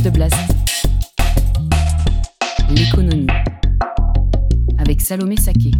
De Blast. L'économie. Avec Salomé Saké.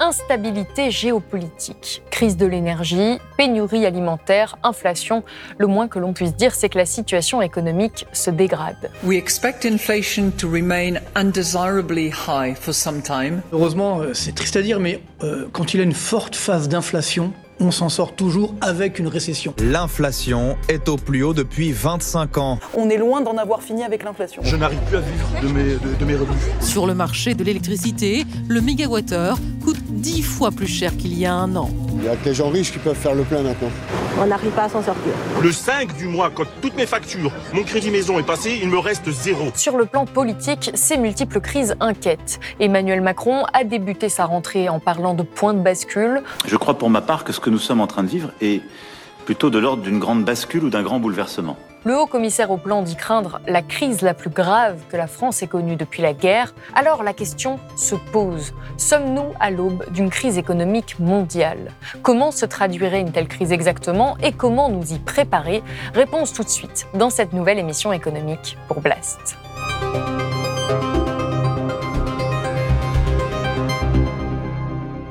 instabilité géopolitique, crise de l'énergie, pénurie alimentaire, inflation. Le moins que l'on puisse dire, c'est que la situation économique se dégrade. We expect inflation to remain undesirably high for some time. Heureusement, euh, c'est triste à dire, mais euh, quand il y a une forte phase d'inflation, on s'en sort toujours avec une récession. L'inflation est au plus haut depuis 25 ans. On est loin d'en avoir fini avec l'inflation. Je n'arrive plus à vivre de mes, de, mes revenus. Sur le marché de l'électricité, le mégawattheure coûte 10 fois plus cher qu'il y a un an. Il n'y a que les gens riches qui peuvent faire le plein maintenant. On n'arrive pas à s'en sortir. Le 5 du mois, quand toutes mes factures, mon crédit maison est passé, il me reste zéro. Sur le plan politique, ces multiples crises inquiètent. Emmanuel Macron a débuté sa rentrée en parlant de point de bascule. Je crois pour ma part que ce que nous sommes en train de vivre est plutôt de l'ordre d'une grande bascule ou d'un grand bouleversement. Le haut commissaire au plan dit craindre la crise la plus grave que la France ait connue depuis la guerre. Alors la question se pose. Sommes-nous à l'aube d'une crise économique mondiale? Comment se traduirait une telle crise exactement et comment nous y préparer? Réponse tout de suite dans cette nouvelle émission économique pour Blast.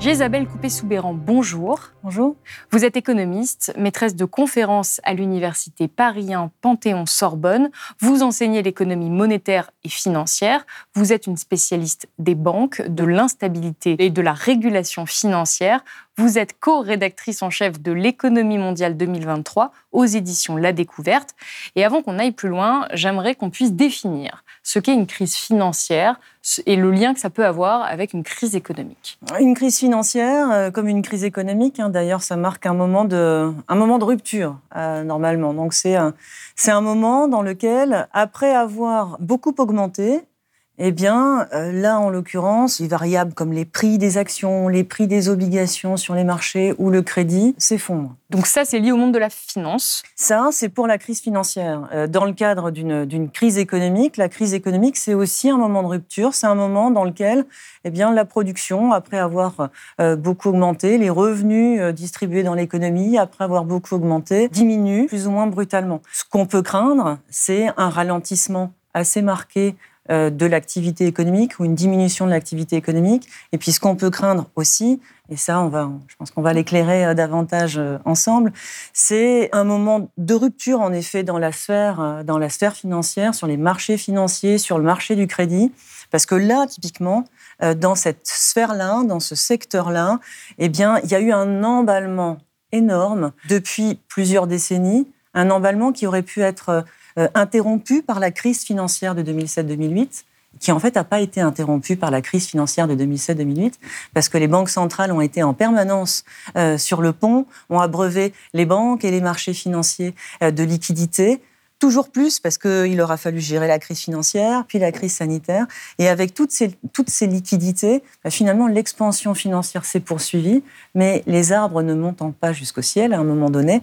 Isabelle Coupé-Soubéran, bonjour. Bonjour. Vous êtes économiste, maîtresse de conférences à l'université Paris Panthéon-Sorbonne. Vous enseignez l'économie monétaire et financière. Vous êtes une spécialiste des banques, de l'instabilité et de la régulation financière. Vous êtes co-rédactrice en chef de l'économie mondiale 2023 aux éditions La Découverte. Et avant qu'on aille plus loin, j'aimerais qu'on puisse définir ce qu'est une crise financière et le lien que ça peut avoir avec une crise économique. Une crise financière, euh, comme une crise économique, hein, d'ailleurs, ça marque un moment de, rupture, euh, normalement. Donc c'est un moment dans lequel, après avoir beaucoup augmenté, eh bien, euh, là, en l'occurrence, les variables comme les prix des actions, les prix des obligations sur les marchés ou le crédit s'effondrent. Donc ça, c'est lié au monde de la finance Ça, c'est pour la crise financière. Euh, dans le cadre d'une crise économique, la crise économique, c'est aussi un moment de rupture. C'est un moment dans lequel eh bien, la production, après avoir euh, beaucoup augmenté, les revenus distribués dans l'économie, après avoir beaucoup augmenté, diminuent plus ou moins brutalement. Ce qu'on peut craindre, c'est un ralentissement assez marqué de l'activité économique ou une diminution de l'activité économique. Et puis ce qu'on peut craindre aussi, et ça, on va, je pense qu'on va l'éclairer euh, davantage euh, ensemble, c'est un moment de rupture en effet dans la sphère, dans la sphère financière, sur les marchés financiers, sur le marché du crédit, parce que là, typiquement, dans cette sphère-là, dans ce secteur-là, eh bien, il y a eu un emballement énorme depuis plusieurs décennies, un emballement qui aurait pu être euh, interrompu par la crise financière de 2007-2008 qui en fait n'a pas été interrompu par la crise financière de 2007-2008, parce que les banques centrales ont été en permanence euh, sur le pont, ont abreuvé les banques et les marchés financiers euh, de liquidités, toujours plus parce qu'il leur a fallu gérer la crise financière, puis la crise sanitaire. Et avec toutes ces, toutes ces liquidités, bah, finalement, l'expansion financière s'est poursuivie, mais les arbres ne montant pas jusqu'au ciel, à un moment donné,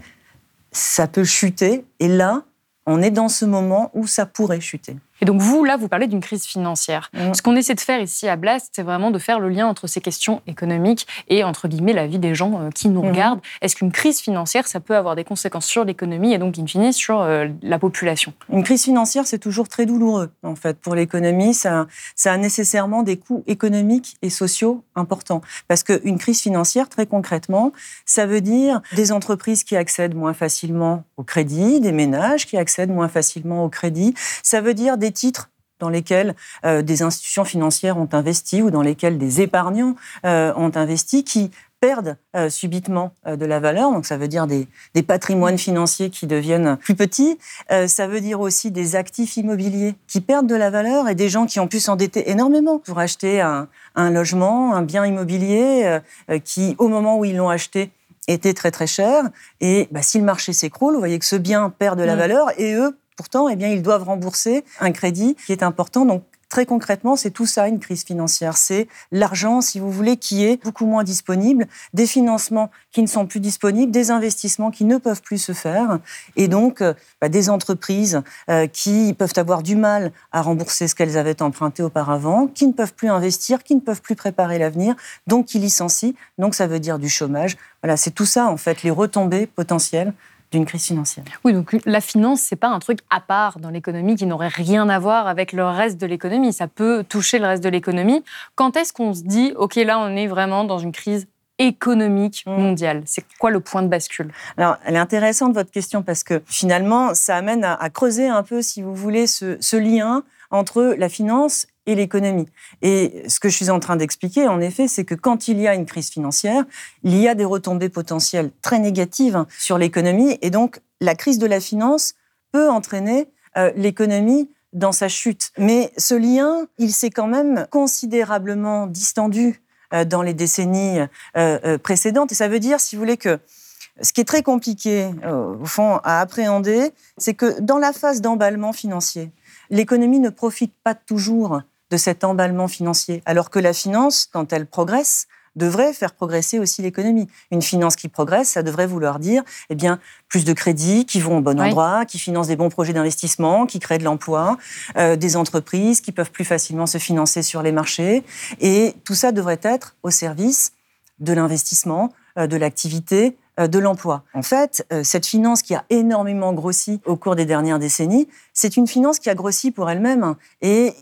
ça peut chuter. Et là, on est dans ce moment où ça pourrait chuter. Et donc vous, là, vous parlez d'une crise financière. Mm. Ce qu'on essaie de faire ici à Blast, c'est vraiment de faire le lien entre ces questions économiques et, entre guillemets, la vie des gens euh, qui nous mm. regardent. Est-ce qu'une crise financière, ça peut avoir des conséquences sur l'économie et donc, in fine, sur euh, la population? Une crise financière, c'est toujours très douloureux, en fait. Pour l'économie, ça, ça a nécessairement des coûts économiques et sociaux importants. Parce qu'une crise financière, très concrètement, ça veut dire des entreprises qui accèdent moins facilement au crédit, des ménages qui accèdent moins facilement au crédit. Ça veut dire des des titres dans lesquels euh, des institutions financières ont investi ou dans lesquels des épargnants euh, ont investi qui perdent euh, subitement de la valeur. Donc ça veut dire des, patrimoines financiers qui deviennent plus petits. ça veut dire aussi des actifs immobiliers qui perdent de la valeur et des gens qui ont pu s'endetter énormément pour acheter un, un, logement, un bien immobilier qui, au moment où ils l'ont acheté, était très très cher. Et bah, si le marché s'écroule, vous voyez que ce bien perd de la Mm. valeur et eux, pourtant, eh bien, ils doivent rembourser un crédit qui est important. Donc, Très concrètement, c'est tout ça, une crise financière. C'est l'argent, si vous voulez, qui est beaucoup moins disponible, des financements qui ne sont plus disponibles, des investissements qui ne peuvent plus se faire, et donc euh, bah, des entreprises euh, qui peuvent avoir du mal à rembourser ce qu'elles avaient emprunté auparavant, qui ne peuvent plus investir, qui ne peuvent plus préparer l'avenir, donc qui licencient. Donc ça veut dire du chômage. Voilà, c'est tout ça, en fait, les retombées potentielles d'une crise financière. Oui, donc la finance, c'est pas un truc à part dans l'économie qui n'aurait rien à voir avec le reste de l'économie. Ça peut toucher le reste de l'économie. Quand est-ce qu'on se dit, OK, là, on est vraiment dans une crise économique mondiale C'est quoi le point de bascule? Alors, elle est intéressante, votre question, parce que finalement, ça amène à, à creuser un peu, si vous voulez, ce, ce lien entre la finance et l'économie. Et ce que je suis en train d'expliquer, en effet, c'est que quand il y a une crise financière, il y a des retombées potentielles très négatives sur l'économie. Et donc, la crise de la finance peut entraîner euh, l'économie dans sa chute. Mais ce lien, il s'est quand même considérablement distendu dans les décennies euh, euh, précédentes. Et ça veut dire, si vous voulez, que ce qui est très compliqué, euh, au fond, à appréhender, c'est que dans la phase d'emballement financier, l'économie ne profite pas toujours de cet emballement financier, alors que la finance, quand elle progresse, devrait faire progresser aussi l'économie. Une finance qui progresse, ça devrait vouloir dire eh bien, plus de crédits qui vont au bon Oui. endroit, qui financent des bons projets d'investissement, qui créent de l'emploi, euh, des entreprises qui peuvent plus facilement se financer sur les marchés. Et tout ça devrait être au service de l'investissement, euh, de l'activité, euh, de l'emploi. En fait, euh, cette finance qui a énormément grossi au cours des dernières décennies, c'est une finance qui a grossi pour elle-même et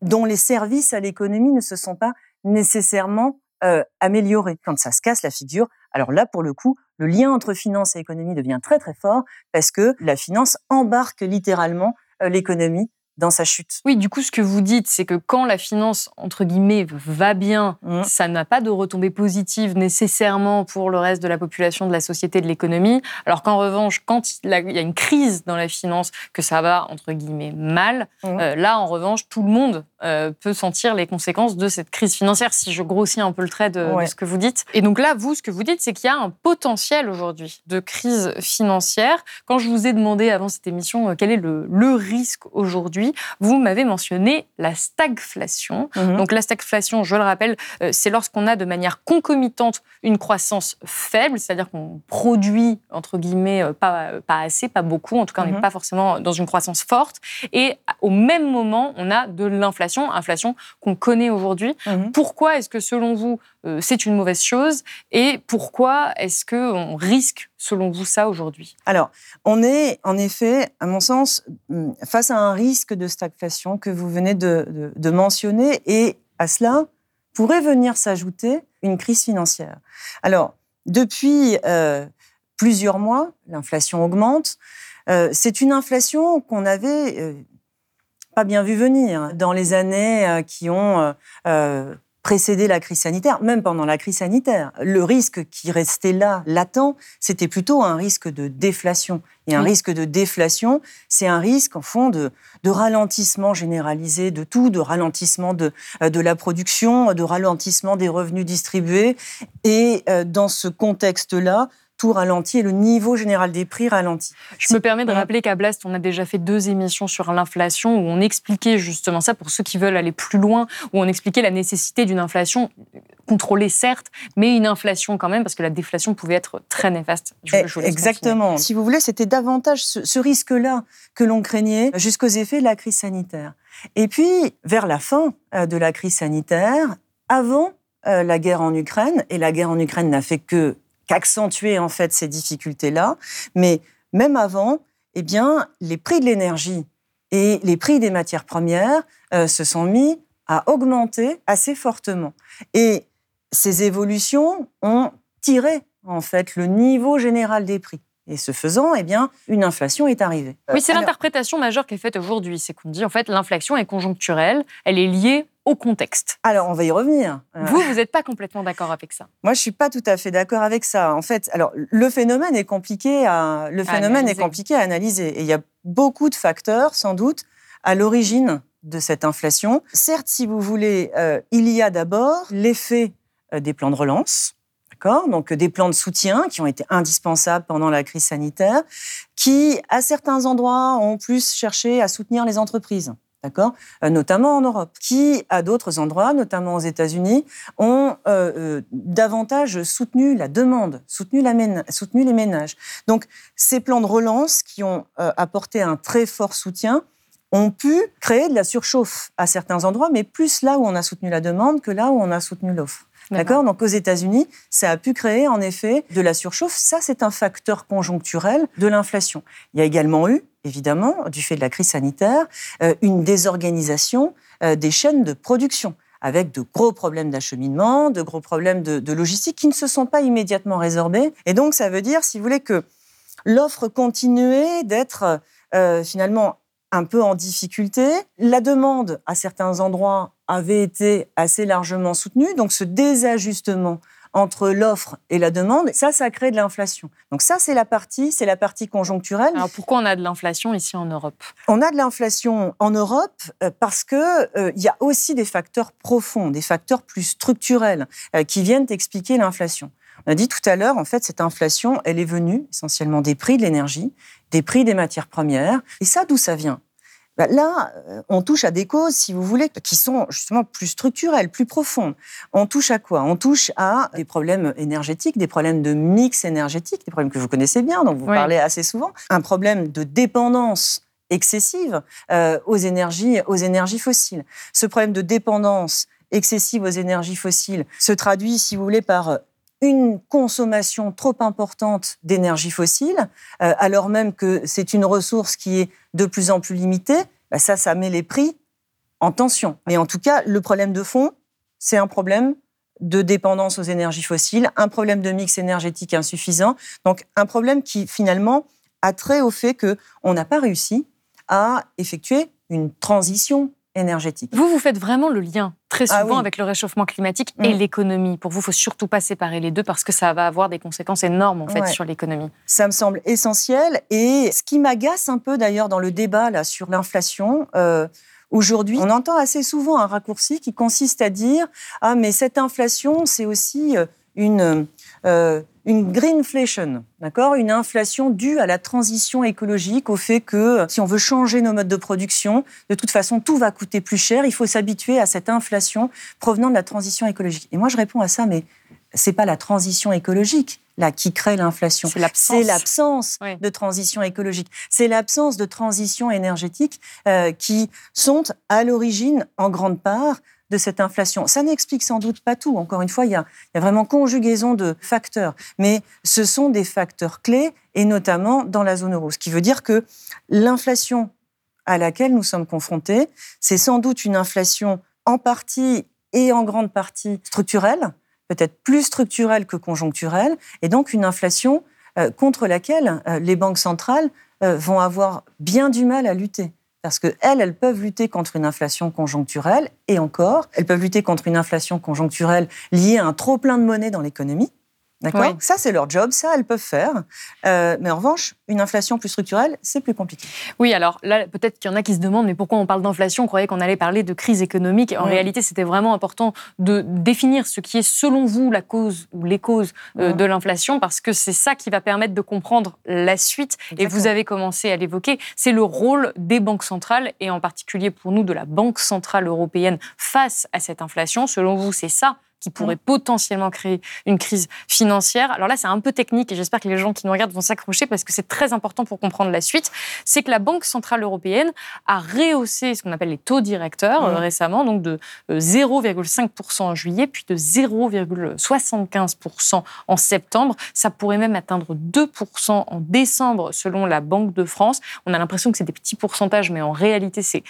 dont les services à l'économie ne se sont pas nécessairement euh, améliorés. Quand ça se casse la figure, alors là, pour le coup, le lien entre finance et économie devient très très fort parce que la finance embarque littéralement euh, l'économie dans sa chute. Oui, du coup, ce que vous dites, c'est que quand la finance, entre guillemets, va bien, Mmh. ça n'a pas de retombées positives nécessairement pour le reste de la population, de la société, de l'économie. Alors qu'en revanche, quand il y a- une crise dans la finance, que ça va, entre guillemets, mal, Mmh. euh, là, en revanche, tout le monde euh, peut sentir les conséquences de cette crise financière, si je grossis un peu le trait de, ce que vous dites. Et donc là, vous, ce que vous dites, c'est qu'il y a un potentiel aujourd'hui de crise financière. Quand je vous ai demandé avant cette émission euh, quel est le, le risque aujourd'hui, vous m'avez mentionné la stagflation. Mhm. Donc la stagflation, je le rappelle, euh, c'est lorsqu'on a de manière concomitante une croissance faible, c'est-à-dire qu'on produit, entre guillemets, euh, pas, euh, pas assez, pas beaucoup, en tout cas on n'est Mhm. pas forcément dans une croissance forte, et au même moment, on a de l'inflation, inflation qu'on connaît aujourd'hui. Mhm. Pourquoi est-ce que selon vous, c'est une mauvaise chose, et pourquoi est-ce qu'on risque, selon vous, ça aujourd'hui? Alors, on est en effet, à mon sens, hum, face à un risque de stagflation que vous venez de, mentionner, et à cela pourrait venir s'ajouter une crise financière. Alors, depuis euh, plusieurs mois, l'inflation augmente. Euh, C'est une inflation qu'on avait euh, pas bien vu venir dans les années euh, qui ont euh, euh, précédé la crise sanitaire, même pendant la crise sanitaire. Le risque qui restait là, latent, c'était plutôt un risque de déflation. Et un Oui. risque de déflation, c'est un risque, en fond, de, de ralentissement généralisé de tout, de ralentissement de, euh, de la production, de ralentissement des revenus distribués. Et euh, dans ce contexte-là, tout ralentit et le niveau général des prix ralentit. Je me permets de rappeler qu'à Blast, on a déjà fait deux émissions sur l'inflation où on expliquait justement ça pour ceux qui veulent aller plus loin, où on expliquait la nécessité d'une inflation contrôlée certes, mais une inflation quand même parce que la déflation pouvait être très néfaste. Je- je vous laisse Exactement. Si vous voulez, c'était davantage ce, ce risque-là que l'on craignait jusqu'aux effets de la crise sanitaire. Et puis, vers la fin euh, de la crise sanitaire, avant euh, la guerre en Ukraine, et la guerre en Ukraine n'a fait que qu'accentuer en fait ces difficultés-là, mais même avant, eh bien, les prix de l'énergie et les prix des matières premières euh, se sont mis à augmenter assez fortement. Et ces évolutions ont tiré en fait le niveau général des prix. Et ce faisant, eh bien, une inflation est arrivée. Oui, c'est l'interprétation majeure qui est faite aujourd'hui. C'est qu'on dit en fait l'inflation est conjoncturelle, elle est liée au contexte. Alors, on va y revenir. Euh, Vous, vous n'êtes pas complètement d'accord avec ça. Moi, je suis pas tout à fait d'accord avec ça. En fait, alors le phénomène est compliqué à le À phénomène est analyser. compliqué à analyser. Et il y a beaucoup de facteurs, sans doute, à l'origine de cette inflation. Certes, si vous voulez, euh, il y a d'abord l'effet euh, des plans de relance. Donc des plans de soutien qui ont été indispensables pendant la crise sanitaire, qui, à certains endroits, ont plus cherché à soutenir les entreprises d'accord euh, Notamment en Europe, qui, à d'autres endroits, notamment aux États-Unis, ont euh, euh, davantage soutenu la demande, soutenu les ménages. Donc, ces plans de relance qui ont apporté un très fort soutien ont pu créer de la surchauffe à certains endroits, mais plus là où on a soutenu la demande que là où on a soutenu l'offre. D'accord Donc aux États-Unis, ça a pu créer en effet de la surchauffe. Ça, c'est un facteur conjoncturel de l'inflation. Il y a également eu, évidemment, du fait de la crise sanitaire, euh, une désorganisation euh, des chaînes de production avec de gros problèmes d'acheminement, de gros problèmes de, logistique qui ne se sont pas immédiatement résorbés. Et donc, ça veut dire, si vous voulez, que l'offre continuait d'être euh, finalement un peu en difficulté. La demande, à certains endroits, avait été assez largement soutenue. Donc ce désajustement entre l'offre et la demande, ça, ça crée de l'inflation. Donc ça, c'est la partie, c'est la partie conjoncturelle. Alors pourquoi on a de l'inflation ici en Europe? On a de l'inflation en Europe euh, parce que euh, il y a aussi des facteurs profonds, des facteurs plus structurels euh, qui viennent expliquer l'inflation. On a dit tout à l'heure, en fait, cette inflation, elle est venue essentiellement des prix de l'énergie, des prix des matières premières. Et ça, d'où ça vient? Là, euh, on touche à des causes, si vous voulez, qui sont justement plus structurelles, plus profondes. On touche à quoi? On touche à des problèmes énergétiques, des problèmes de mix énergétique, des problèmes que vous connaissez bien, dont vous parlez assez souvent. Un problème de dépendance excessive euh, aux, énergies, aux énergies fossiles. Ce problème de dépendance excessive aux énergies fossiles se traduit, si vous voulez, par une consommation trop importante d'énergie fossile, euh, alors même que c'est une ressource qui est de plus en plus limitée, bah, ça, ça met les prix en tension. Mais en tout cas, le problème de fond, c'est un problème de dépendance aux énergies fossiles, un problème de mix énergétique insuffisant, donc un problème qui finalement a trait au fait qu'on n'a pas réussi à effectuer une transition énergétique. Vous, vous faites vraiment le lien très ah souvent avec le réchauffement climatique et mm. l'économie. Pour vous, il faut surtout pas séparer les deux parce que ça va avoir des conséquences énormes en fait sur l'économie. Ça me semble essentiel et ce qui m'agace un peu d'ailleurs dans le débat là sur l'inflation. Euh, aujourd'hui, on entend assez souvent un raccourci qui consiste à dire ah mais cette inflation c'est aussi euh, une euh, une greenflation, d'accord Une inflation due à la transition écologique, au fait que si on veut changer nos modes de production, de toute façon, tout va coûter plus cher. Il faut s'habituer à cette inflation provenant de la transition écologique. Et moi, je réponds à ça, mais c'est pas la transition écologique là qui crée l'inflation. C'est l'absence de transition écologique. C'est l'absence de transition énergétique euh, qui sont à l'origine, en grande part, de cette inflation. Ça n'explique sans doute pas tout. Encore une fois, il y, a, vraiment conjugaison de facteurs. Mais ce sont des facteurs clés, et notamment dans la zone euro. Ce qui veut dire que l'inflation à laquelle nous sommes confrontés, c'est sans doute une inflation en partie et en grande partie structurelle, peut-être plus structurelle que conjoncturelle, et donc une inflation euh, contre laquelle euh, les banques centrales euh, vont avoir bien du mal à lutter parce qu'elles, elles peuvent lutter contre une inflation conjoncturelle, et encore, elles peuvent lutter contre une inflation conjoncturelle liée à un trop plein de monnaie dans l'économie, D'accord Ça, c'est leur job, ça, elles peuvent faire. Euh, mais en revanche, une inflation plus structurelle, c'est plus compliqué. Oui, alors là, peut-être qu'il y en a qui se demandent, mais pourquoi on parle d'inflation? On croyait qu'on allait parler de crise économique. En réalité, c'était vraiment important de définir ce qui est, selon vous, la cause ou les causes euh, de l'inflation, parce que c'est ça qui va permettre de comprendre la suite. Et vous avez commencé à l'évoquer, c'est le rôle des banques centrales, et en particulier pour nous, de la Banque centrale européenne face à cette inflation. Selon vous, c'est ça qui pourrait potentiellement créer une crise financière. Alors là, c'est un peu technique et j'espère que les gens qui nous regardent vont s'accrocher parce que c'est très important pour comprendre la suite. C'est que la Banque Centrale Européenne a rehaussé ce qu'on appelle les taux directeurs euh, récemment, donc de 0,5% euh, en juillet, puis de 0,75% en septembre. Ça pourrait même atteindre 2% en décembre selon la Banque de France. On a l'impression que c'est des petits pourcentages, mais en réalité, c'est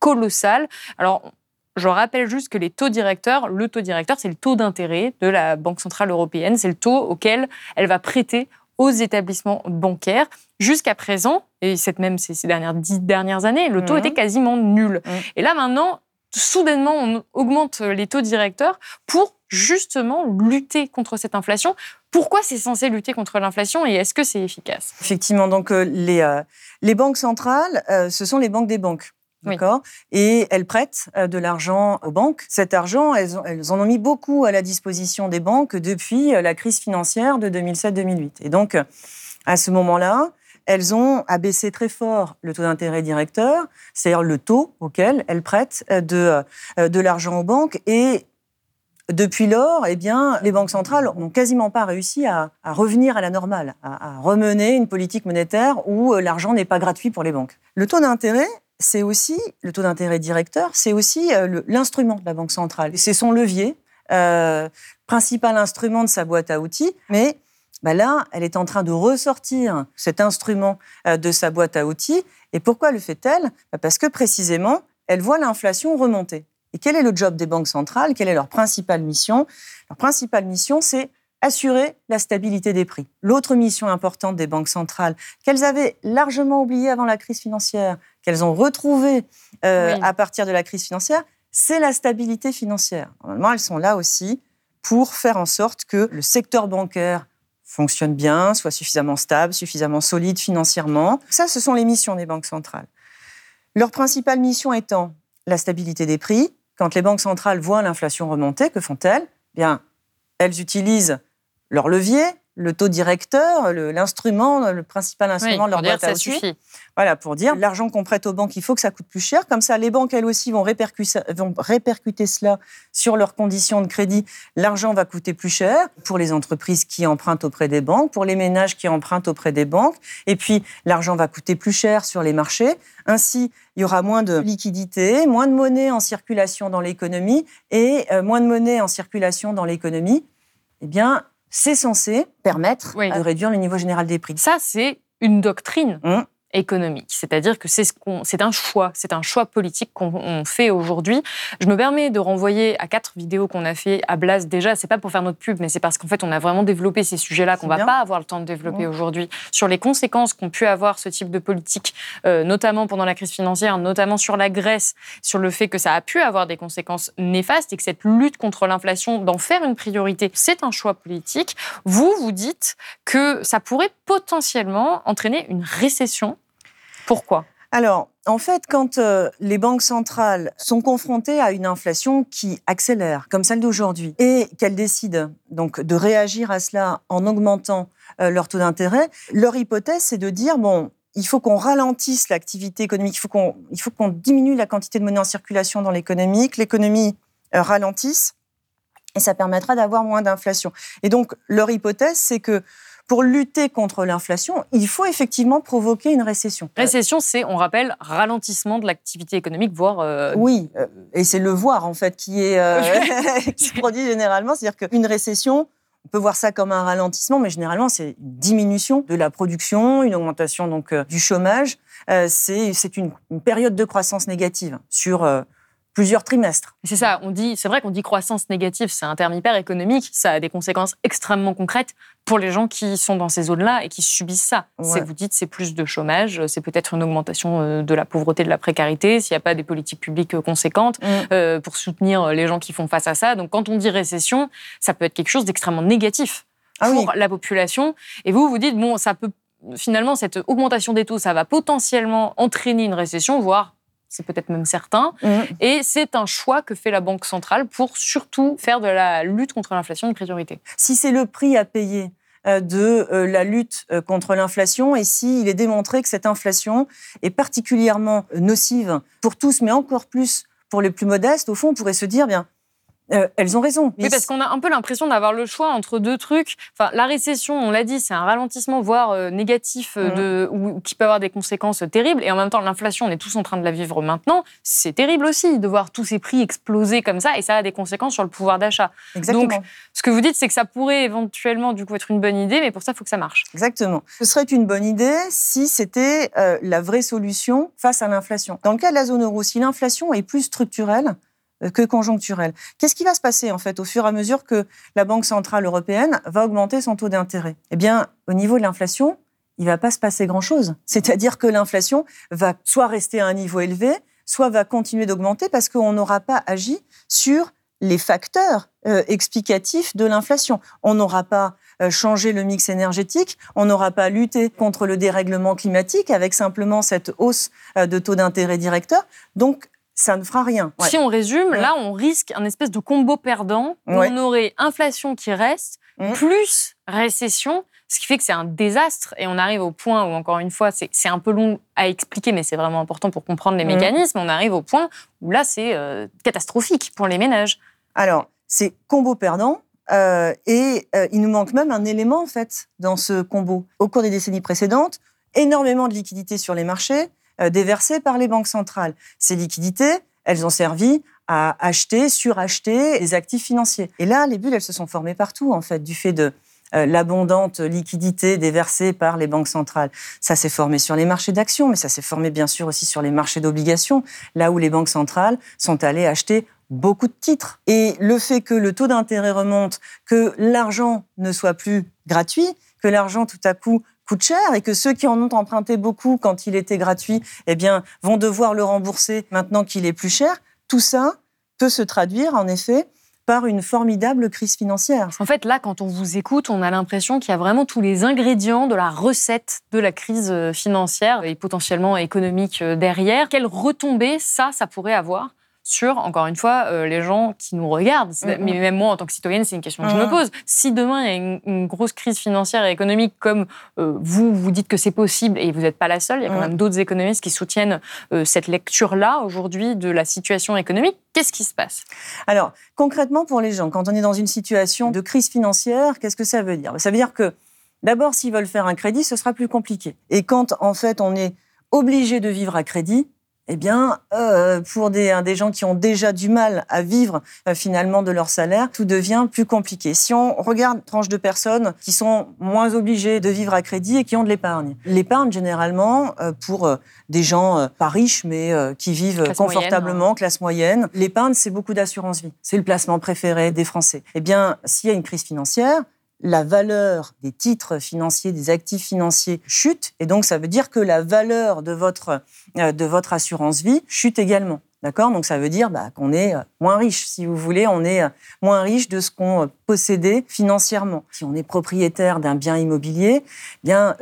colossal. Alors, je rappelle juste que les taux directeurs, le taux directeur, c'est le taux d'intérêt de la Banque Centrale Européenne, c'est le taux auquel elle va prêter aux établissements bancaires. Jusqu'à présent, et cette même ces, dernières dix dernières années, le taux mmh. était quasiment nul. Mmh. Et là maintenant, soudainement, on augmente les taux directeurs pour justement lutter contre cette inflation. Pourquoi c'est censé lutter contre l'inflation et est-ce que c'est efficace? Effectivement, donc euh, les, euh, les banques centrales, euh, ce sont les banques des banques. D'accord? Et elles prêtent euh, de l'argent aux banques. Cet argent, elles, en ont mis beaucoup à la disposition des banques depuis euh, la crise financière de 2007-2008. Et donc, à ce moment-là, elles ont abaissé très fort le taux d'intérêt directeur, c'est-à-dire le taux auquel elles prêtent de, de l'argent aux banques. Et depuis lors, eh bien, les banques centrales n'ont quasiment pas réussi à, revenir à la normale, à, remener une politique monétaire où euh, l'argent n'est pas gratuit pour les banques. Le taux d'intérêt, c'est aussi, le taux d'intérêt directeur, c'est aussi euh, l'instrument de la Banque centrale. C'est son levier, euh, principal instrument de sa boîte à outils, mais bah là, elle est en train de ressortir cet instrument de sa boîte à outils. Et pourquoi le fait-elle? Bah Parce que précisément, elle voit l'inflation remonter. Et quel est le job des banques centrales? Quelle est leur principale mission? Leur principale mission, c'est assurer la stabilité des prix. L'autre mission importante des banques centrales, qu'elles avaient largement oubliée avant la crise financière, qu'elles ont retrouvée euh, à partir de la crise financière, c'est la stabilité financière. Normalement, elles sont là aussi pour faire en sorte que le secteur bancaire fonctionne bien, soit suffisamment stable, suffisamment solide financièrement. Ça, ce sont les missions des banques centrales. Leur principale mission étant la stabilité des prix, quand les banques centrales voient l'inflation remonter, que font-elles? Bien, elles utilisent leur levier, le taux directeur, l'instrument, le, principal instrument de leur boîte à Suffit. Voilà, pour dire l'argent qu'on prête aux banques, il faut que ça coûte plus cher. Comme ça, les banques, elles aussi, vont répercuter, vont répercuter cela sur leurs conditions de crédit. L'argent va coûter plus cher pour les entreprises qui empruntent auprès des banques, pour les ménages qui empruntent auprès des banques. Et puis, l'argent va coûter plus cher sur les marchés. Ainsi, il y aura moins de liquidités, moins de monnaie en circulation dans l'économie et euh, moins de monnaie en circulation dans l'économie. Eh bien, c'est censé permettre de réduire le niveau général des prix. Ça, c'est une doctrine. Hum économique. C'est-à-dire que c'est ce c'est un choix, c'est un choix politique qu'on fait aujourd'hui. Je me permets de renvoyer à quatre vidéos qu'on a fait à Blas. Déjà, c'est pas pour faire notre pub, mais c'est parce qu'en fait, on a vraiment développé ces sujets-là qu'on va pas avoir le temps de développer aujourd'hui sur les conséquences qu'ont pu avoir ce type de politique, euh, notamment pendant la crise financière, notamment sur la Grèce, sur le fait que ça a pu avoir des conséquences néfastes et que cette lutte contre l'inflation, d'en faire une priorité, c'est un choix politique. Vous, vous dites que ça pourrait potentiellement entraîner une récession pourquoi? Alors, en fait, quand euh, les banques centrales sont confrontées à une inflation qui accélère, comme celle d'aujourd'hui, et qu'elles décident donc de réagir à cela en augmentant euh, leur taux d'intérêt, leur hypothèse, c'est de dire bon, il faut qu'on ralentisse l'activité économique, il faut qu'on, diminue la quantité de monnaie en circulation dans l'économie, que l'économie euh, ralentisse, et ça permettra d'avoir moins d'inflation. Et donc, leur hypothèse, c'est que pour lutter contre l'inflation, il faut effectivement provoquer une récession. Récession, c'est, on rappelle, ralentissement de l'activité économique, voire... Euh, oui, euh, et c'est le voir, en fait, qui, est, euh, qui se produit généralement. C'est-à-dire qu'une récession, on peut voir ça comme un ralentissement, mais généralement, c'est une diminution de la production, une augmentation donc du chômage. c'est une, une, période de croissance négative sur plusieurs trimestres. C'est ça, on dit, c'est vrai qu'on dit croissance négative, c'est un terme hyper économique, ça a des conséquences extrêmement concrètes pour les gens qui sont dans ces zones-là et qui subissent ça. Vous dites, c'est plus de chômage, c'est peut-être une augmentation euh, de la pauvreté, de la précarité, s'il n'y a pas des politiques publiques euh, conséquentes mm. euh, pour soutenir les gens qui font face à ça. Donc quand on dit récession, ça peut être quelque chose d'extrêmement négatif ah pour la population. Et vous, vous dites, bon, ça peut finalement, cette augmentation des taux, ça va potentiellement entraîner une récession, voire c'est peut-être même certain. Mmh. Et c'est un choix que fait la Banque centrale pour surtout faire de la lutte contre l'inflation une priorité. Si c'est le prix à payer euh, de euh, la lutte euh, contre l'inflation et s'il est démontré que cette inflation est particulièrement nocive pour tous, mais encore plus pour les plus modestes, au fond, on pourrait se dire, bien, euh, elles ont raison. Oui, parce qu'on a un peu l'impression d'avoir le choix entre deux trucs. Enfin, la récession, on l'a dit, c'est un ralentissement, voire euh, négatif, euh, de, ou, qui peut avoir des conséquences terribles. Et en même temps, l'inflation, on est tous en train de la vivre maintenant. C'est terrible aussi de voir tous ces prix exploser comme ça, et ça a des conséquences sur le pouvoir d'achat. Exactement. Donc, ce que vous dites, c'est que ça pourrait éventuellement du coup être une bonne idée, mais pour ça, il faut que ça marche. Exactement. Ce serait une bonne idée si c'était la vraie solution face à l'inflation. Dans le cas de la zone euro, si l'inflation est plus structurelle, que conjoncturel. Qu'est-ce qui va se passer en fait au fur et à mesure que la Banque centrale européenne va augmenter son taux d'intérêt? Eh bien, au niveau de l'inflation, il va pas se passer grand-chose. C'est-à-dire que l'inflation va soit rester à un niveau élevé, soit va continuer d'augmenter parce qu'on n'aura pas agi sur les facteurs euh, explicatifs de l'inflation. On n'aura pas euh, changé le mix énergétique, on n'aura pas lutté contre le dérèglement climatique avec simplement cette hausse euh, de taux d'intérêt directeur. Donc, ça ne fera rien. Si on résume, là, on risque un espèce de combo perdant où on aurait inflation qui reste, mmh. plus récession, ce qui fait que c'est un désastre et on arrive au point où, encore une fois, c'est un peu long à expliquer, mais c'est vraiment important pour comprendre les mmh. mécanismes. On arrive au point où là, c'est euh, catastrophique pour les ménages. Alors, c'est combo perdant. Euh, et euh, il nous manque même un élément, en fait, dans ce combo. Au cours des décennies précédentes, énormément de liquidités sur les marchés déversées par les banques centrales. Ces liquidités, elles ont servi à acheter, suracheter les actifs financiers. Et là, les bulles, elles se sont formées partout, en fait, du fait de euh, l'abondante liquidité déversée par les banques centrales. Ça s'est formé sur les marchés d'actions, mais ça s'est formé bien sûr aussi sur les marchés d'obligations, là où les banques centrales sont allées acheter beaucoup de titres. Et le fait que le taux d'intérêt remonte, que l'argent ne soit plus gratuit, que l'argent tout à coup coûte cher et que ceux qui en ont emprunté beaucoup quand il était gratuit, eh bien, vont devoir le rembourser maintenant qu'il est plus cher. Tout ça peut se traduire en effet par une formidable crise financière. En fait, là, quand on vous écoute, on a l'impression qu'il y a vraiment tous les ingrédients de la recette de la crise euh, financière et potentiellement économique euh, derrière. Quelle retombée ça, ça pourrait avoir sur, encore une fois, euh, les gens qui nous regardent. Mais même moi, en tant que citoyenne, c'est une question que je me pose. Si demain, il y a une, grosse crise financière et économique, comme euh, vous, vous dites que c'est possible, et vous n'êtes pas la seule, il y a quand même d'autres économistes qui soutiennent euh, cette lecture-là, aujourd'hui, de la situation économique, qu'est-ce qui se passe? Alors, concrètement, pour les gens, quand on est dans une situation de crise financière, qu'est-ce que ça veut dire? Ça veut dire que, d'abord, s'ils veulent faire un crédit, ce sera plus compliqué. Et quand, en fait, on est obligé de vivre à crédit, eh bien, euh, pour des, des, gens qui ont déjà du mal à vivre euh, finalement de leur salaire, tout devient plus compliqué. Si on regarde tranche de personnes qui sont moins obligées de vivre à crédit et qui ont de l'épargne, l'épargne généralement euh, pour des gens pas riches mais qui vivent confortablement, classe moyenne, l'épargne c'est beaucoup d'assurance vie. C'est le placement préféré des Français. Eh bien, s'il y a une crise financière, la valeur des titres financiers, des actifs financiers chute, et donc ça veut dire que la valeur de votre, euh, de votre assurance vie chute également. D'accord? Donc ça veut dire bah, qu'on est euh, moins riche, si vous voulez, on est euh, moins riche de ce qu'on possédait financièrement. Si on est propriétaire d'un bien immobilier, eh bien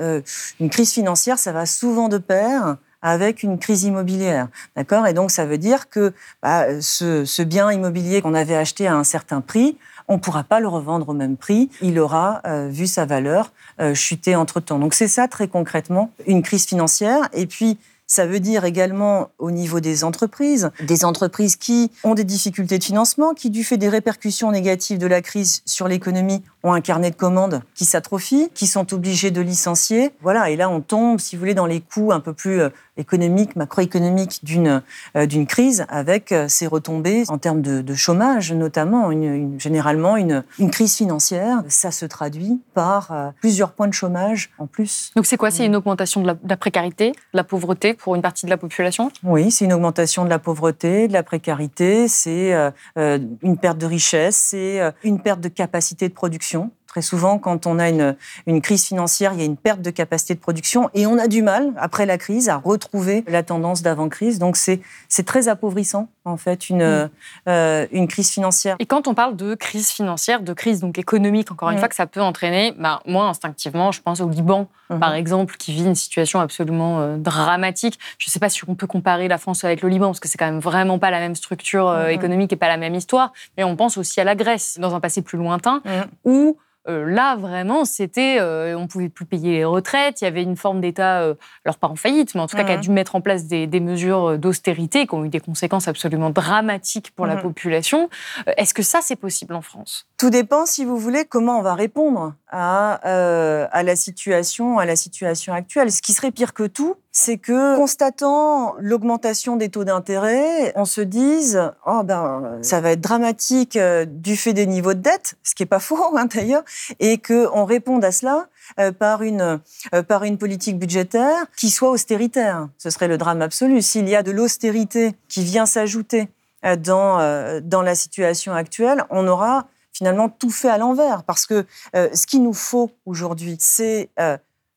une crise financière, ça va souvent de pair avec une crise immobilière. D'accord? Et donc, ça veut dire que bah, ce, ce, bien immobilier qu'on avait acheté à un certain prix, on ne pourra pas le revendre au même prix. Il aura euh, vu sa valeur euh, chuter entre-temps. Donc c'est ça très concrètement, une crise financière. Et puis ça veut dire également au niveau des entreprises, des entreprises qui ont des difficultés de financement, qui du fait des répercussions négatives de la crise sur l'économie ont un carnet de commandes qui s'atrophie, qui sont obligés de licencier. Voilà, et là on tombe, si vous voulez, dans les coûts un peu plus euh, économiques, macroéconomiques d'une euh, d'une crise, avec euh, ses retombées en termes de, chômage, notamment. Une, généralement, une, une, crise financière, ça se traduit par plusieurs points de chômage en plus. Donc c'est quoi? C'est une augmentation de la, de la précarité, de la pauvreté? Pour une partie de la population? Oui, c'est une augmentation de la pauvreté, de la précarité, c'est euh, euh, une perte de richesse, c'est euh, une perte de capacité de production. Très souvent, quand on a une, une, crise financière, il y a une perte de capacité de production et on a du mal, après la crise, à retrouver la tendance d'avant-crise. Donc, c'est très appauvrissant, en fait, une, euh, une crise financière. Et quand on parle de crise financière, de crise donc économique, encore une fois, que ça peut entraîner, bah, moi, instinctivement, je pense au Liban, mm-hmm. par exemple, qui vit une situation absolument euh, dramatique. Je ne sais pas si on peut comparer la France avec le Liban, parce que c'est quand même vraiment pas la même structure euh, mm-hmm. économique et pas la même histoire. Mais on pense aussi à la Grèce, dans un passé plus lointain, mm. où euh, là, vraiment, c'était, euh, on pouvait plus payer les retraites. Il y avait une forme d'État, euh, alors pas en faillite, mais en tout cas qui a dû mettre en place des, mesures d'austérité qui ont eu des conséquences absolument dramatiques pour la population. Est-ce que ça, c'est possible en France? Tout dépend, si vous voulez, comment on va répondre à, à la situation, à la situation actuelle. Ce qui serait pire que tout, c'est que, constatant l'augmentation des taux d'intérêt, on se dise oh ben ça va être dramatique du fait des niveaux de dette, ce qui est pas faux hein, d'ailleurs, et qu'on réponde à cela euh, par une, euh, par une politique budgétaire qui soit austéritaire. Ce serait le drame absolu. S'il y a de l'austérité qui vient s'ajouter euh, dans, dans la situation actuelle, on aura finalement tout fait à l'envers. Parce que ce qu'il nous faut aujourd'hui, c'est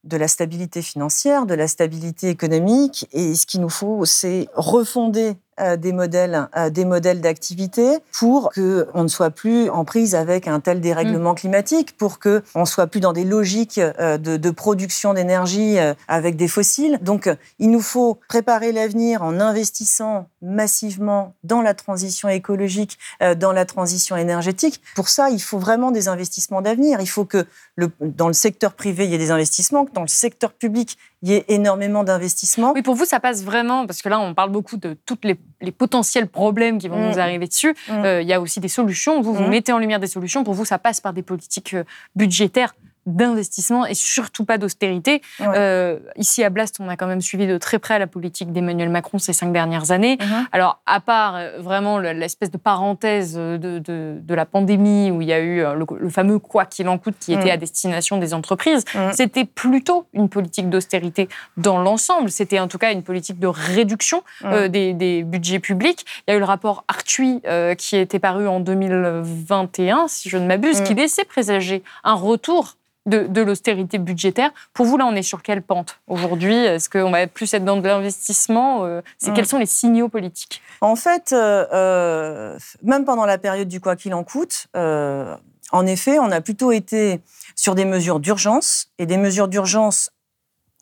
de la stabilité financière, de la stabilité économique. Et ce qu'il nous faut, c'est refonder des modèles, euh, des modèles d'activité pour que on ne soit plus en prise avec un tel dérèglement mm. climatique, pour que on soit plus dans des logiques euh, de, de production d'énergie avec des fossiles. Donc, il nous faut préparer l'avenir en investissant massivement dans la transition écologique, dans la transition énergétique. Pour ça, il faut vraiment des investissements d'avenir. Il faut que le, dans le secteur privé, il y ait des investissements, que dans le secteur public, il y ait énormément d'investissements. Oui, pour vous, ça passe vraiment, parce que là, on parle beaucoup de tous les, potentiels problèmes qui vont nous mm. arriver dessus. Mm. Euh, il y a aussi des solutions. Vous, vous mm. mettez en lumière des solutions. Pour vous, ça passe par des politiques euh, budgétaires d'investissement et surtout pas d'austérité. Euh, ici à Blast, on a quand même suivi de très près la politique d'Emmanuel Macron ces cinq dernières années. Uh-huh. Alors, à part euh, vraiment l'espèce de parenthèse de, de, de, la pandémie où il y a eu euh, le, fameux quoi qu'il en coûte qui était à destination des entreprises, c'était plutôt une politique d'austérité dans l'ensemble. C'était en tout cas une politique de réduction des, des, budgets publics. Il y a eu le rapport Arthuis qui était paru en 2021, si je ne m'abuse, qui laissait présager un retour de, l'austérité budgétaire. Pour vous, là, on est sur quelle pente aujourd'hui? Est-ce qu'on va plus être dans de l'investissement? Euh, C'est Quels sont les signaux politiques? En fait, euh, euh, même pendant la période du quoi qu'il en coûte, en effet, on a plutôt été sur des mesures d'urgence et des mesures d'urgence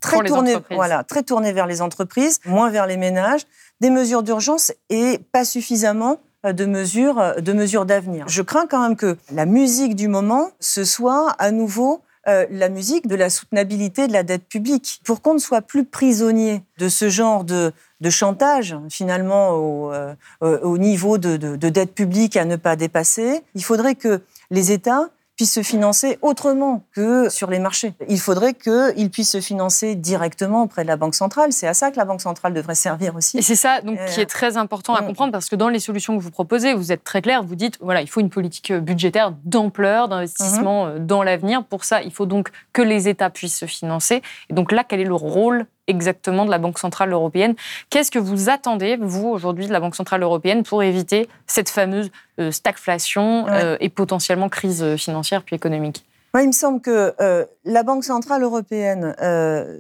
très tournées, voilà, très tournées vers les entreprises, moins vers les ménages, des mesures d'urgence et pas suffisamment de mesures de mesures d'avenir. Je crains quand même que la musique du moment ce soit à nouveau euh, la musique de la soutenabilité de la dette publique. Pour qu'on ne soit plus prisonnier de ce genre de, chantage, finalement, au, euh, au niveau de, de dette publique à ne pas dépasser, il faudrait que les États puisse se financer autrement que sur les marchés. Il faudrait qu'il puisse se financer directement auprès de la Banque centrale. C'est à ça que la Banque centrale devrait servir aussi. Et c'est ça donc, qui est très important à mm. comprendre parce que dans les solutions que vous proposez, vous êtes très clair, vous dites, voilà, il faut une politique budgétaire d'ampleur, d'investissement mm-hmm. dans l'avenir. Pour ça, il faut donc que les États puissent se financer. Et donc là, quel est le rôle exactement de la Banque Centrale Européenne. Qu'est-ce que vous attendez, vous, aujourd'hui, de la Banque Centrale Européenne pour éviter cette fameuse euh, stagflation euh, et potentiellement crise financière puis économique? Il me semble que euh, la Banque Centrale Européenne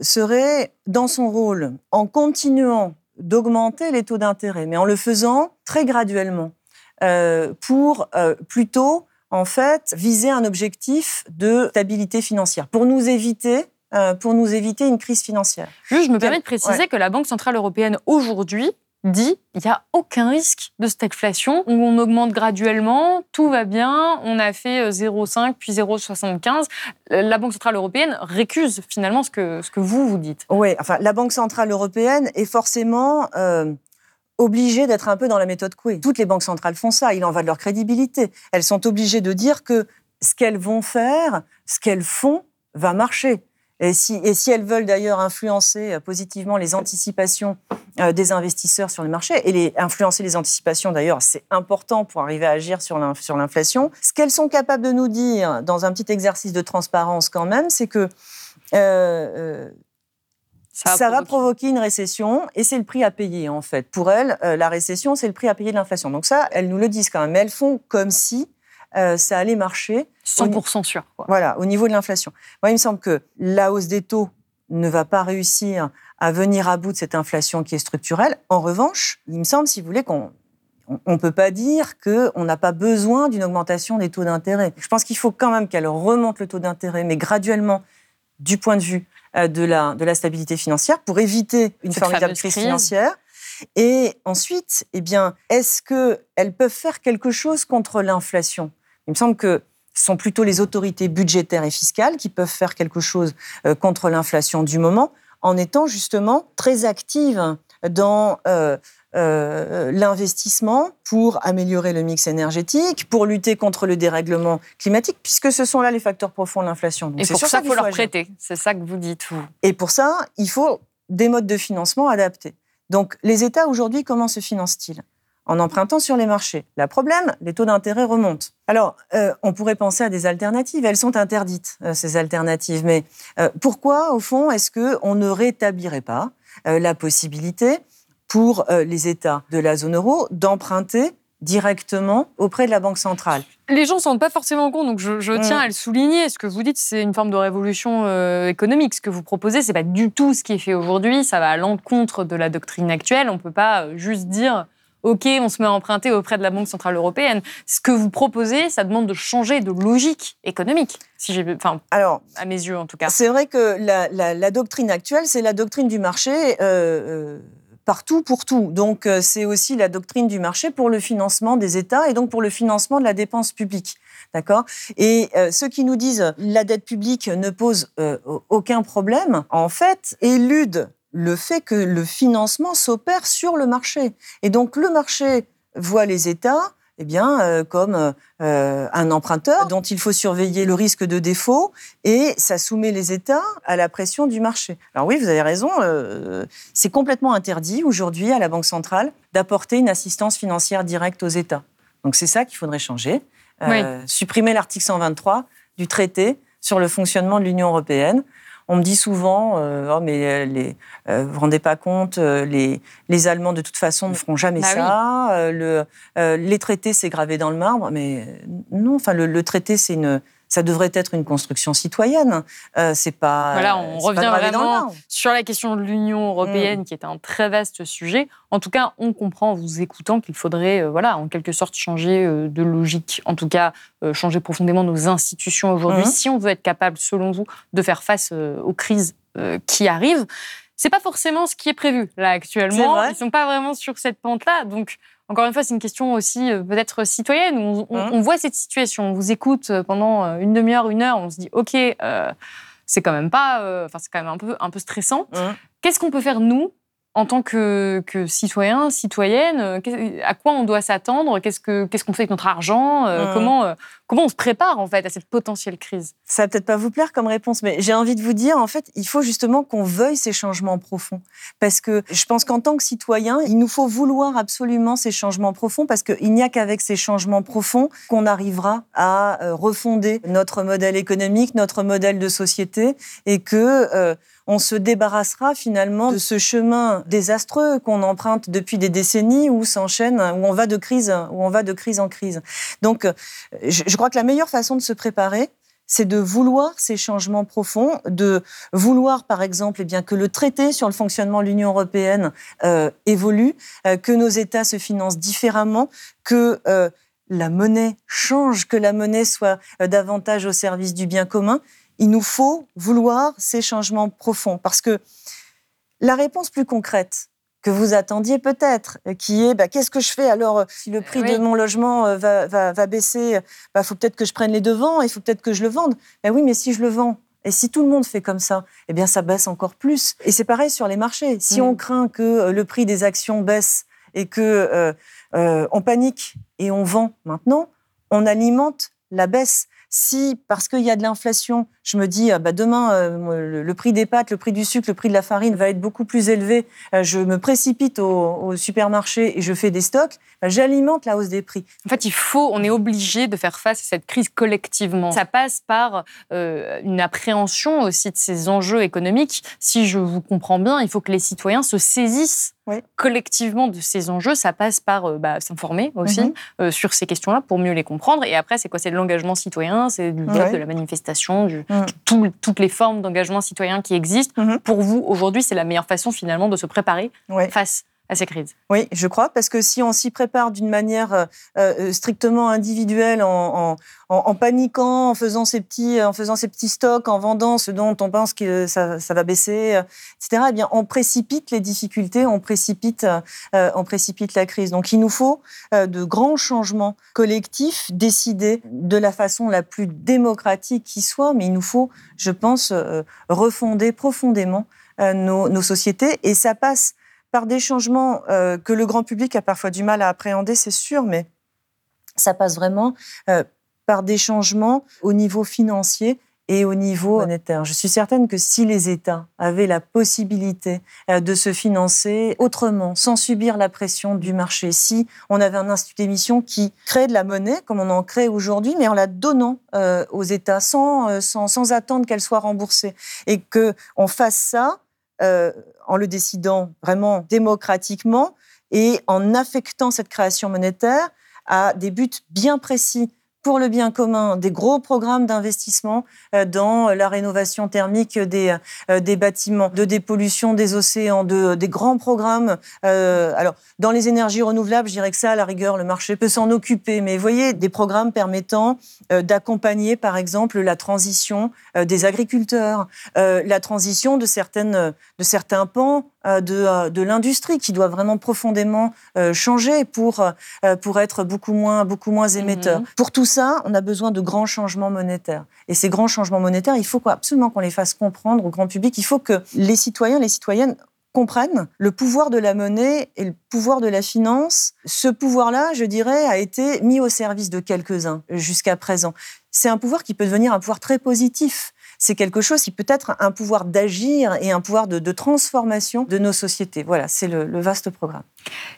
serait dans son rôle en continuant d'augmenter les taux d'intérêt, mais en le faisant très graduellement, pour plutôt en fait viser un objectif de stabilité financière, pour nous éviter euh, pour nous éviter une crise financière. je me permets de préciser que la Banque Centrale Européenne, aujourd'hui, dit il n'y a aucun risque de stagflation, on augmente graduellement, tout va bien, on a fait 0,5 euh, puis 0,75. Euh, la Banque Centrale Européenne récuse finalement ce que, ce que vous, vous dites. Oui, enfin, la Banque Centrale Européenne est forcément obligée d'être un peu dans la méthode Coué. Toutes les banques centrales font ça, il en va de leur crédibilité. Elles sont obligées de dire que ce qu'elles vont faire, ce qu'elles font, va marcher. Et si, et si elles veulent d'ailleurs influencer euh, positivement les anticipations euh, des investisseurs sur le marché, et les, influencer les anticipations d'ailleurs, c'est important pour arriver à agir sur l'inflation, ce qu'elles sont capables de nous dire dans un petit exercice de transparence quand même, c'est que euh, ça, va, provoquer une récession et c'est le prix à payer en fait. Pour elles, la récession, c'est le prix à payer de l'inflation. Donc ça, elles nous le disent quand même. Mais elles font comme si euh, ça allait marcher. 100% sûr. Voilà, au niveau de l'inflation. Moi, il me semble que la hausse des taux ne va pas réussir à venir à bout de cette inflation qui est structurelle. En revanche, il me semble, si vous voulez, qu'on on ne peut pas dire qu'on n'a pas besoin d'une augmentation des taux d'intérêt. Je pense qu'il faut quand même qu'elle remonte le taux d'intérêt, mais graduellement, du point de vue euh, de la, de la stabilité financière, pour éviter une formidable crise financière. Et ensuite, eh bien, est-ce qu'elles peuvent faire quelque chose contre l'inflation? Il me semble que ce sont plutôt les autorités budgétaires et fiscales qui peuvent faire quelque chose euh, contre l'inflation du moment, en étant justement très actives dans euh, euh, l'investissement pour améliorer le mix énergétique, pour lutter contre le dérèglement climatique, puisque ce sont là les facteurs profonds de l'inflation. Et pour ça, il faut leur prêter. C'est ça que vous dites, vous. Et pour ça, il faut des modes de financement adaptés. Donc, les États aujourd'hui, comment se financent-ils? En empruntant sur les marchés. Le problème, les taux d'intérêt remontent. Alors, euh, on pourrait penser à des alternatives. Elles sont interdites, euh, ces alternatives. Mais euh, pourquoi, au fond, est-ce qu'on ne rétablirait pas la possibilité pour les États de la zone euro d'emprunter directement auprès de la Banque centrale? Les gens ne s'en rendent pas forcément compte, donc je, mm. tiens à le souligner. Ce que vous dites, c'est une forme de révolution économique. Ce que vous proposez, c'est pas du tout ce qui est fait aujourd'hui. Ça va à l'encontre de la doctrine actuelle. On ne peut pas juste dire OK, on se met à emprunter auprès de la Banque Centrale Européenne. Ce que vous proposez, ça demande de changer de logique économique, si j'ai, enfin, Alors, à mes yeux en tout cas. C'est vrai que la, la, la doctrine actuelle, c'est la doctrine du marché. Euh, euh, partout pour tout. Donc euh, c'est aussi la doctrine du marché pour le financement des États et donc pour le financement de la dépense publique. D'accord? Et euh, ceux qui nous disent la dette publique ne pose euh, aucun problème, en fait, éludent le fait que le financement s'opère sur le marché. Et donc le marché voit les États eh bien, euh, comme euh, un emprunteur dont il faut surveiller le risque de défaut et ça soumet les États à la pression du marché. Alors oui, vous avez raison, euh, c'est complètement interdit aujourd'hui à la Banque centrale d'apporter une assistance financière directe aux États. Donc c'est ça qu'il faudrait changer. Supprimer l'article 123 du traité sur le fonctionnement de l'Union européenne on me dit souvent, euh, oh, mais euh, les, euh, vous vous rendez pas compte, les, les, Allemands de toute façon ne feront jamais bah ça. le, les traités, c'est gravé dans le marbre, mais non. Enfin, le traité, c'est une, ça devrait être une construction citoyenne. Euh, c'est pas. Voilà, on revient vraiment sur la question de l'Union européenne, mm. qui est un très vaste sujet. En tout cas, on comprend en vous écoutant qu'il faudrait, euh, voilà, en quelque sorte, changer euh, de logique. En tout cas, changer profondément nos institutions aujourd'hui, mm. si on veut être capable, selon vous, de faire face aux crises qui arrivent. C'est pas forcément ce qui est prévu là actuellement. Ils sont pas vraiment sur cette pente-là, donc encore une fois, c'est une question aussi euh, peut-être citoyenne. Mmh. On, voit cette situation, on vous écoute euh, pendant euh, une demi-heure, une heure, on se dit ok, c'est quand même pas, enfin c'est quand même un peu un peu stressant. Mmh. Qu'est-ce qu'on peut faire nous en tant que, que citoyen, citoyenne, euh, à quoi on doit s'attendre? Qu'est-ce qu'on fait avec notre argent? Euh, mmh. comment, euh, comment on se prépare en fait à cette potentielle crise? Ça va peut-être pas vous plaire comme réponse, mais j'ai envie de vous dire, en fait, il faut justement qu'on veuille ces changements profonds. Parce que je pense qu'en tant que citoyen, il nous faut vouloir absolument ces changements profonds, parce qu'il n'y a qu'avec ces changements profonds qu'on arrivera à refonder notre modèle économique, notre modèle de société, et que on se débarrassera finalement de ce chemin désastreux qu'on emprunte depuis des décennies où s'enchaîne, où on va de crise, où on va de crise en crise. Donc, je, crois que la meilleure façon de se préparer, c'est de vouloir ces changements profonds, de vouloir, par exemple, eh bien, que le traité sur le fonctionnement de l'Union européenne euh, évolue, euh, que nos États se financent différemment, que euh, la monnaie change, que la monnaie soit davantage au service du bien commun il nous faut vouloir ces changements profonds. Parce que la réponse plus concrète que vous attendiez peut-être, qui est bah, qu'est-ce que je fais alors si le prix de mon logement euh, va, baisser Il bah, faut peut-être que je prenne les devants, il faut peut-être que je le vende. Ben oui, mais si je le vends, et si tout le monde fait comme ça, eh bien ça baisse encore plus. Et c'est pareil sur les marchés. Si mm. on craint que euh, le prix des actions baisse et que euh, on panique et on vend maintenant, on alimente la baisse. Si, parce qu'il y a de l'inflation, je me dis, ah bah demain, euh, le, prix des pâtes, le prix du sucre, le prix de la farine va être beaucoup plus élevé, euh, je me précipite au, supermarché et je fais des stocks, bah, j'alimente la hausse des prix. En fait, il faut, on est obligé de faire face à cette crise collectivement. Ça passe par euh, une appréhension aussi de ces enjeux économiques. Si je vous comprends bien, il faut que les citoyens se saisissent collectivement de ces enjeux. Ça passe par bah, s'informer aussi mhm. sur ces questions-là pour mieux les comprendre. Et après, c'est quoi? C'est de l'engagement citoyen, c'est du vote, de la manifestation, du, Mm. toutes les formes d'engagement citoyen qui existent. Mm-hmm. Pour vous, aujourd'hui, c'est la meilleure façon finalement de se préparer face ces crises. Oui, je crois, parce que si on s'y prépare d'une manière euh, euh, strictement individuelle, en, paniquant, en faisant, ces petits, en faisant ces petits stocks, en vendant ce dont on pense que ça, va baisser, euh, etc., eh bien, on précipite les difficultés, on précipite, on précipite la crise. Donc il nous faut de grands changements collectifs décidés de la façon la plus démocratique qui soit, mais il nous faut, je pense, refonder profondément nos sociétés. Et ça passe par des changements euh, que le grand public a parfois du mal à appréhender, c'est sûr, mais ça passe vraiment euh, par des changements au niveau financier et au niveau monétaire. Je suis certaine que si les États avaient la possibilité euh, de se financer autrement, sans subir la pression du marché, si on avait un institut d'émission qui crée de la monnaie, comme on en crée aujourd'hui, mais en la donnant aux États, sans, sans, sans attendre qu'elle soit remboursée, et qu'on fasse ça euh, en le décidant vraiment démocratiquement et en affectant cette création monétaire à des buts bien précis pour le bien commun, des gros programmes d'investissement euh, dans la rénovation thermique des, euh, des bâtiments, de dépollution des océans, de, des grands programmes. Euh, alors, dans les énergies renouvelables, je dirais que ça, à la rigueur, le marché peut s'en occuper. Mais vous voyez, des programmes permettant d'accompagner, par exemple, la transition des agriculteurs, la transition de, certaines, de certains pans de, de l'industrie qui doit vraiment profondément changer pour, pour être beaucoup moins, beaucoup moins émetteur. Mhm. Pour tout ça, on a besoin de grands changements monétaires. Et ces grands changements monétaires, il faut absolument qu'on les fasse comprendre au grand public. Il faut que les citoyens, les citoyennes comprennent le pouvoir de la monnaie et le pouvoir de la finance. Ce pouvoir-là, je dirais, a été mis au service de quelques-uns jusqu'à présent. C'est un pouvoir qui peut devenir un pouvoir très positif c'est quelque chose qui peut être un pouvoir d'agir et un pouvoir de, transformation de nos sociétés. Voilà, c'est le, vaste programme.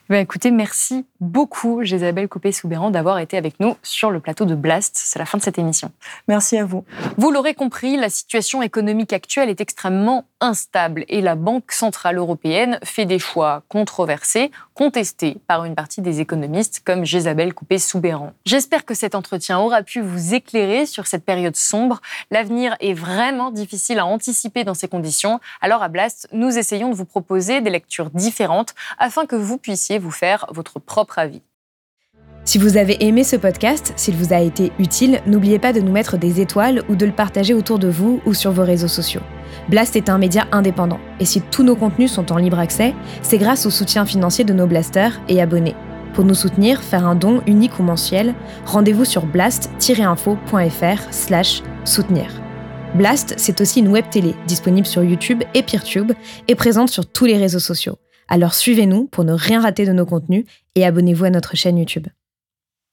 Eh écoutez, merci beaucoup, Isabelle Coupé-Soubéran, d'avoir été avec nous sur le plateau de Blast. C'est la fin de cette émission. Merci à vous. Vous l'aurez compris, la situation économique actuelle est extrêmement instable et la Banque Centrale Européenne fait des choix controversés, contestés par une partie des économistes comme Isabelle Coupé-Soubéran. J'espère que cet entretien aura pu vous éclairer sur cette période sombre. L'avenir est vraiment difficile à anticiper dans ces conditions. Alors à Blast, nous essayons de vous proposer des lectures différentes afin que vous puissiez vous faire votre propre avis. Si vous avez aimé ce podcast, s'il vous a été utile, n'oubliez pas de nous mettre des étoiles ou de le partager autour de vous ou sur vos réseaux sociaux. Blast est un média indépendant, et si tous nos contenus sont en libre accès, c'est grâce au soutien financier de nos blasters et abonnés. Pour nous soutenir, faire un don unique ou mensuel, rendez-vous sur blast-info.fr/soutenir. Blast, c'est aussi une web télé disponible sur YouTube et PeerTube et présente sur tous les réseaux sociaux. Alors suivez-nous pour ne rien rater de nos contenus et abonnez-vous à notre chaîne YouTube.